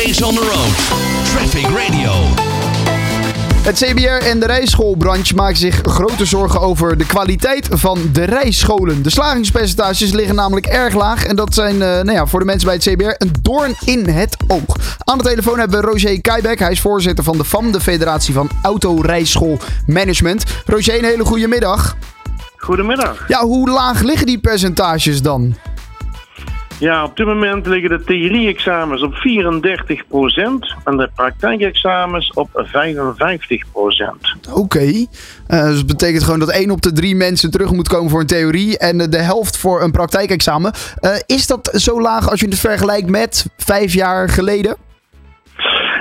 Always on the road. Traffic Radio. Het CBR en de rijschoolbranche maken zich grote zorgen over de kwaliteit van de rijscholen. De slagingspercentages liggen namelijk erg laag. En dat zijn uh, nou ja, voor de mensen bij het CBR een doorn in het oog. Aan de telefoon hebben we Roger Keibek. Hij is voorzitter van de FAM, de Federatie van Autorijschool Management. Roger, een hele goede middag. Goedemiddag. Ja, hoe laag liggen die percentages dan? Ja, op dit moment liggen de theorie-examens op 34% en de praktijkexamens op 55%. Oké, okay. uh, dus dat betekent gewoon dat één op de drie mensen terug moet komen voor een theorie en de helft voor een praktijkexamen. Uh, is dat zo laag als je het vergelijkt met vijf jaar geleden?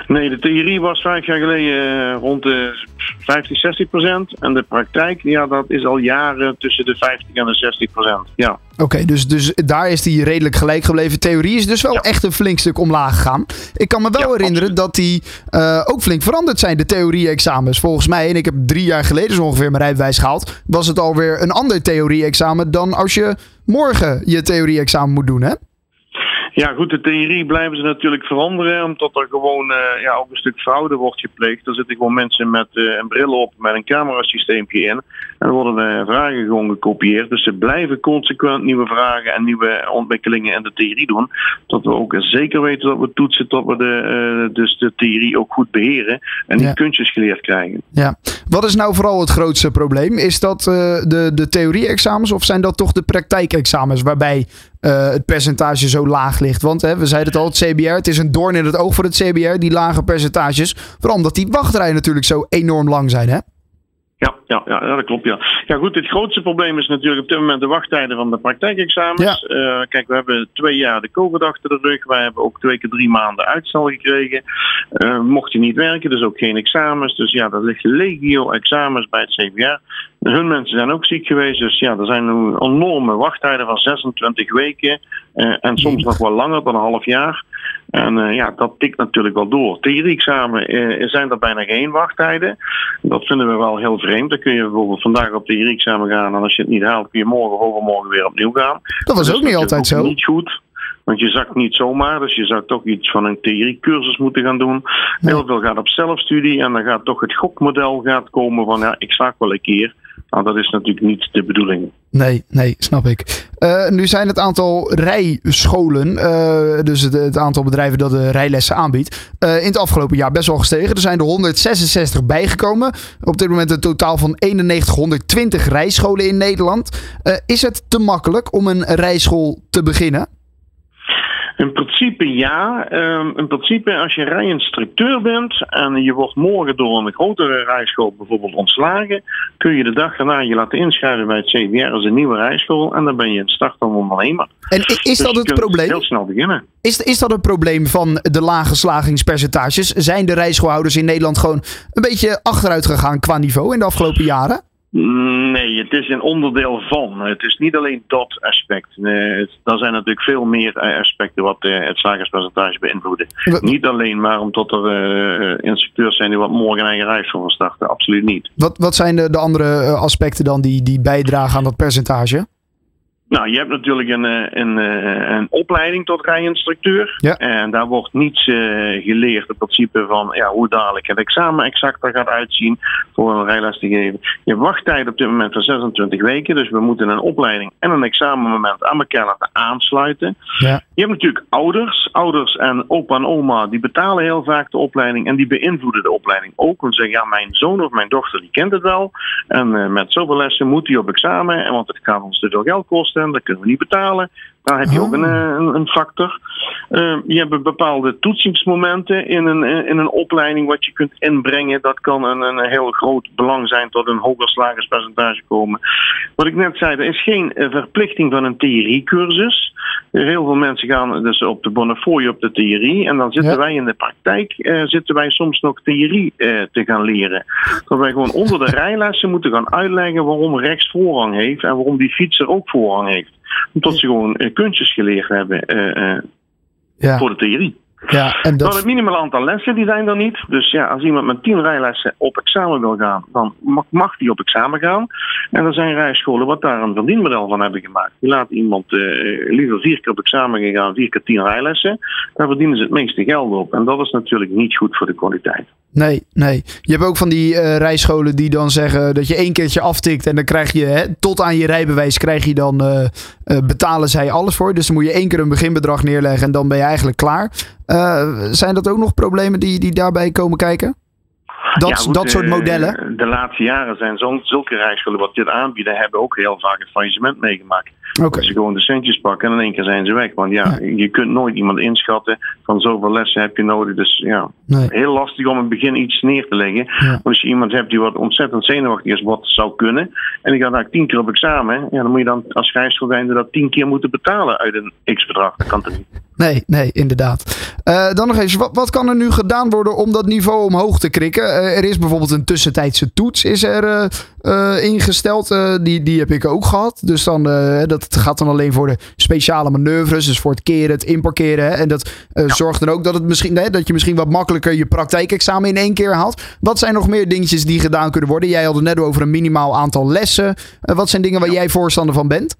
Nee, de theorie was vijf jaar geleden uh, rond de 50, 60 procent. En de praktijk, ja, dat is al jaren tussen de 50 en de 60 procent. Ja. Oké, okay, dus, dus daar is die redelijk gelijk gebleven. Theorie is dus wel ja. echt een flink stuk omlaag gegaan. Ik kan me wel ja, herinneren absoluut. dat die uh, ook flink veranderd zijn, de theorie-examens. Volgens mij, en ik heb drie jaar geleden zo ongeveer mijn rijbewijs gehaald, was het alweer een ander theorie-examen dan als je morgen je theorie-examen moet doen, hè? Ja, goed, de theorie blijven ze natuurlijk veranderen, omdat er gewoon uh, ja, ook een stuk fraude wordt gepleegd. Er zitten gewoon mensen met uh, een bril op, met een camerasysteempje in. En er worden uh, vragen gewoon gekopieerd. Dus ze blijven consequent nieuwe vragen en nieuwe ontwikkelingen in de theorie doen. Dat we ook zeker weten dat we toetsen, dat we de, dus de theorie ook goed beheren en niet ja. kunstjes geleerd krijgen. Ja. Wat is nou vooral het grootste probleem? Is dat de, de theorie-examens of zijn dat toch de praktijkexamens waarbij uh, het percentage zo laag ligt. Want hè, we zeiden het al, het CBR, het is een doorn in het oog voor het CBR, die lage percentages. Vooral omdat die wachtrijen natuurlijk zo enorm lang zijn, hè? Ja, ja, ja, dat klopt. Ja. ja, goed. Het grootste probleem is natuurlijk op dit moment de wachttijden van de praktijkexamens. Ja. Uh, kijk, we hebben twee jaar de COVID achter de rug. Wij hebben ook twee keer drie maanden uitstel gekregen. Uh, mocht je niet werken, dus ook geen examens. Dus ja, er ligt legio examens bij het CBR. Hun mensen zijn ook ziek geweest. Dus ja, er zijn enorme wachttijden van 26 weken. Uh, en soms nog wel langer dan een half jaar. En uh, ja, dat tikt natuurlijk wel door. Theorie-examen uh, zijn er bijna geen wachttijden. Dat vinden we wel heel vreemd. Dan kun je bijvoorbeeld vandaag op theorie-examen gaan. En als je het niet haalt, kun je morgen of overmorgen weer opnieuw gaan. Dat was ook niet altijd zo. Niet goed. Want je zakt niet zomaar, dus je zou toch iets van een theoriecursus moeten gaan doen. Heel veel gaat op zelfstudie en dan gaat toch het gokmodel gaat komen van ja, ik slag wel een keer. Nou, dat is natuurlijk niet de bedoeling. Nee, nee, snap ik. Uh, nu zijn het aantal rijscholen, uh, dus het, aantal bedrijven dat de rijlessen aanbiedt, uh, in het afgelopen jaar best wel gestegen. Er zijn er 166 bijgekomen. Op dit moment een totaal van 9120 rijscholen in Nederland. is het te makkelijk om een rijschool te beginnen? In principe ja. Um, in principe als je rijinstructeur bent en je wordt morgen door een grotere rijschool bijvoorbeeld ontslagen, kun je de dag daarna je laten inschrijven bij het CBR als een nieuwe rijschool en dan ben je een startende ondernemer. En is dus dat het probleem? Heel snel beginnen. Is, is dat het probleem van de lage slagingspercentages? Zijn de rijschoolhouders in Nederland gewoon een beetje achteruit gegaan qua niveau in de afgelopen jaren? Nee, het is een onderdeel van. Het is niet alleen dat aspect. Er zijn natuurlijk veel meer aspecten wat het slagerspercentage beïnvloeden. Wat? Niet alleen maar omdat er uh, instructeurs zijn die wat morgen eigen reis gaan starten. Absoluut niet. Wat, wat zijn de, de andere aspecten dan die, die bijdragen aan dat percentage? Nou, je hebt natuurlijk een, een, een opleiding tot rijinstructeur. Ja. En daar wordt niets uh, geleerd in principe van ja, hoe dadelijk het examen exact er gaat uitzien voor een rijles te geven. Je wachttijd op dit moment van 26 weken. Dus we moeten een opleiding en een examenmoment aan elkaar laten aansluiten. Ja. Je hebt natuurlijk ouders. Ouders en opa en oma die betalen heel vaak de opleiding. En die beïnvloeden de opleiding ook. Want zeggen ja, mijn zoon of mijn dochter die kent het wel. En uh, met zoveel lessen moet hij op examen. En want het gaat ons te veel geld kosten dat kunnen we niet betalen. Daar heb je ook een, een, een factor. Uh, je hebt bepaalde toetsingsmomenten in een, in een opleiding wat je kunt inbrengen. Dat kan een, een heel groot belang zijn tot een hoger slagerspercentage komen. Wat ik net zei, er is geen verplichting van een theoriecursus. Heel veel mensen gaan dus op de Bonnefoy op de theorie. En dan zitten ja. wij in de praktijk, uh, zitten wij soms nog theorie uh, te gaan leren. Dat wij gewoon onder de rijlessen moeten gaan uitleggen waarom rechts voorrang heeft en waarom die fietser ook voorrang heeft. Omdat ze gewoon uh, kunstjes geleerd hebben ja. voor de theorie. Ja, en dat, het minimaal aantal lessen, die zijn er niet. Dus ja, als iemand met tien rijlessen op examen wil gaan, dan mag, mag die op examen gaan. En er zijn rijscholen wat daar een verdienmodel van hebben gemaakt. Die laten iemand eh, liever vier keer op examen gaan, vier keer tien rijlessen. Daar verdienen ze het meeste geld op. En dat is natuurlijk niet goed voor de kwaliteit. Nee, nee. Je hebt ook van die eh, rijscholen die dan zeggen dat je één keertje aftikt en dan krijg je hè, tot aan je rijbewijs krijg je dan eh, eh, betalen zij alles voor. Dus dan moet je één keer een beginbedrag neerleggen en dan ben je eigenlijk klaar. Zijn dat ook nog problemen die, die daarbij komen kijken? Dat, Ja, goed, dat soort modellen? De laatste jaren zijn zo'n zulke rijscholen wat dit aanbieden, hebben ook heel vaak het faillissement meegemaakt. Dat ze gewoon de centjes pakken en in één keer zijn ze weg. Want ja, je kunt nooit iemand inschatten van zoveel lessen heb je nodig. Dus ja, Nee. heel lastig om in het begin iets neer te leggen. Want als je iemand hebt die wat ontzettend zenuwachtig is, wat zou kunnen. En die gaat daar tien keer op examen. Ja, dan moet je dan als rijschoolwijnder dat tien keer moeten betalen uit een x-bedrag. Dat kan toch niet? Nee, nee, inderdaad. Eh, dan nog even, wat, wat kan er nu gedaan worden om dat niveau omhoog te krikken? Eh, er is bijvoorbeeld een tussentijdse toets is er, eh, eh, ingesteld. Eh, die, die heb ik ook gehad. Dus dan, eh, dat gaat dan alleen voor de speciale manoeuvres. Dus voor het keren, het inparkeren. Hè? En dat zorgt dan ook dat, het misschien, hè, dat je misschien wat makkelijker je praktijkexamen in één keer haalt. Wat zijn nog meer dingetjes die gedaan kunnen worden? Jij had het net over een minimaal aantal lessen. Wat zijn dingen waar jij voorstander van bent?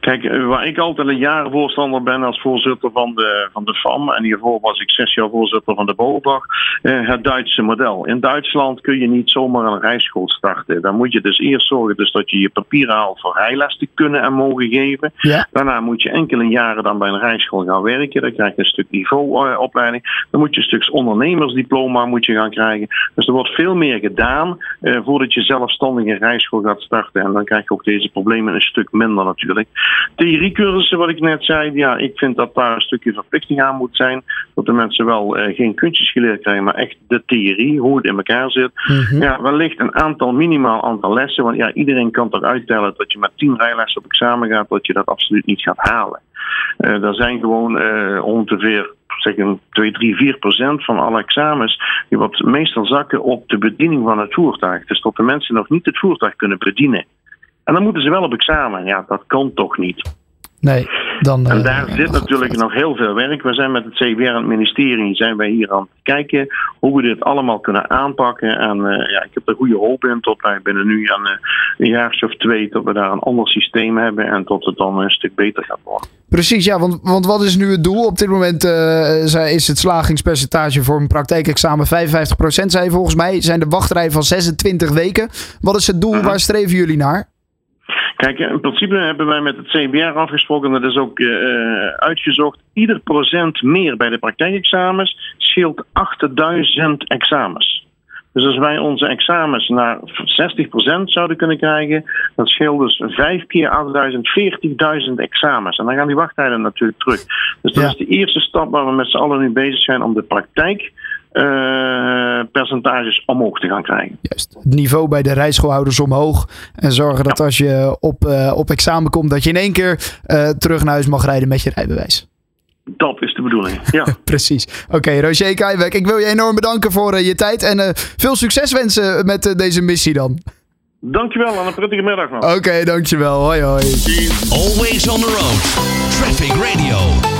Kijk, eh, waar ik altijd een jaar voorstander ben als voorzitter van de, van de FAM. En hiervoor was ik zes jaar voorzitter van de BOVAG. eh, het Duitse model. In Duitsland kun je niet zomaar een rijschool starten. Dan moet je dus eerst zorgen dus dat je je papieren haalt voor rijles te kunnen en mogen geven. Ja. Daarna moet je enkele jaren dan bij een rijschool gaan werken. Dan krijg je een stuk niveauopleiding. Dan moet je een stuk ondernemersdiploma moet je gaan krijgen. Dus er wordt veel meer gedaan eh, voordat je zelfstandig een rijschool gaat starten. En dan krijg je ook deze problemen een stuk minder natuurlijk. Theoriecursussen, wat ik net zei, ja, ik vind dat daar een stukje verplichting aan moet zijn. Dat de mensen wel eh, geen kunstjes geleerd krijgen, maar echt de theorie, hoe het in elkaar zit. Mhm. Ja, wellicht een aantal, minimaal aantal lessen. Want ja, iedereen kan toch uittellen dat je met tien rijlessen op examen gaat, dat je dat absoluut niet gaat halen. Eh er zijn gewoon eh, ongeveer zeg een 2, 3, 4 procent van alle examens die wat meestal zakken op de bediening van het voertuig. Dus dat de mensen nog niet het voertuig kunnen bedienen. En dan moeten ze wel op examen. Ja, dat kan toch niet. Nee, dan. En eh, daar zit natuurlijk nog heel veel werk. We zijn met het CBR en het ministerie zijn wij hier aan het kijken hoe we dit allemaal kunnen aanpakken. En eh, ja, ik heb er goede hoop in tot wij binnen nu aan eh, een jaar of twee dat we daar een ander systeem hebben en tot het dan een stuk beter gaat worden. Precies, ja, want, want wat is nu het doel? Op dit moment is het slagingspercentage voor een praktijkexamen 55%, zei volgens mij. Zijn de wachtrijen van 26 weken. Wat is het doel? Mhm. Waar streven jullie naar? Kijk, in principe hebben wij met het CBR afgesproken, dat is ook eh, eh, uitgezocht. Ieder procent meer bij de praktijkexamens scheelt 8000 examens. Dus als wij onze examens naar 60% zouden kunnen krijgen, dan scheelt dus 5 keer 8000, 40.000 examens. En dan gaan die wachttijden natuurlijk terug. Dus dat Ja. is de eerste stap waar we met z'n allen nu bezig zijn om de praktijk eh, percentages omhoog te gaan krijgen. Juist. Het niveau bij de rijschoolhouders omhoog. En zorgen dat als je op, eh, op examen komt, dat je in één keer eh, terug naar huis mag rijden met je rijbewijs. Dat is de bedoeling. Ja. Precies. Oké, Roger Keiwek, ik wil je enorm bedanken voor eh, je tijd. En eh, veel succes wensen met eh, deze missie dan. Dankjewel en een prettige middag nog. Oké, dankjewel. Hoi hoi. Always on the road. Traffic Radio.